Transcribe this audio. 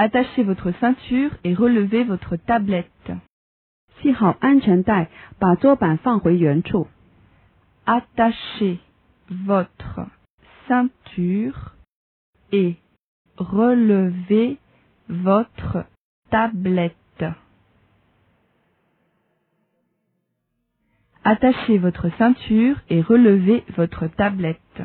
Attachez votre ceinture et relevez votre tablette. Attachez votre ceinture et relevez votre tablette. Attachez votre ceinture et relevez votre tablette.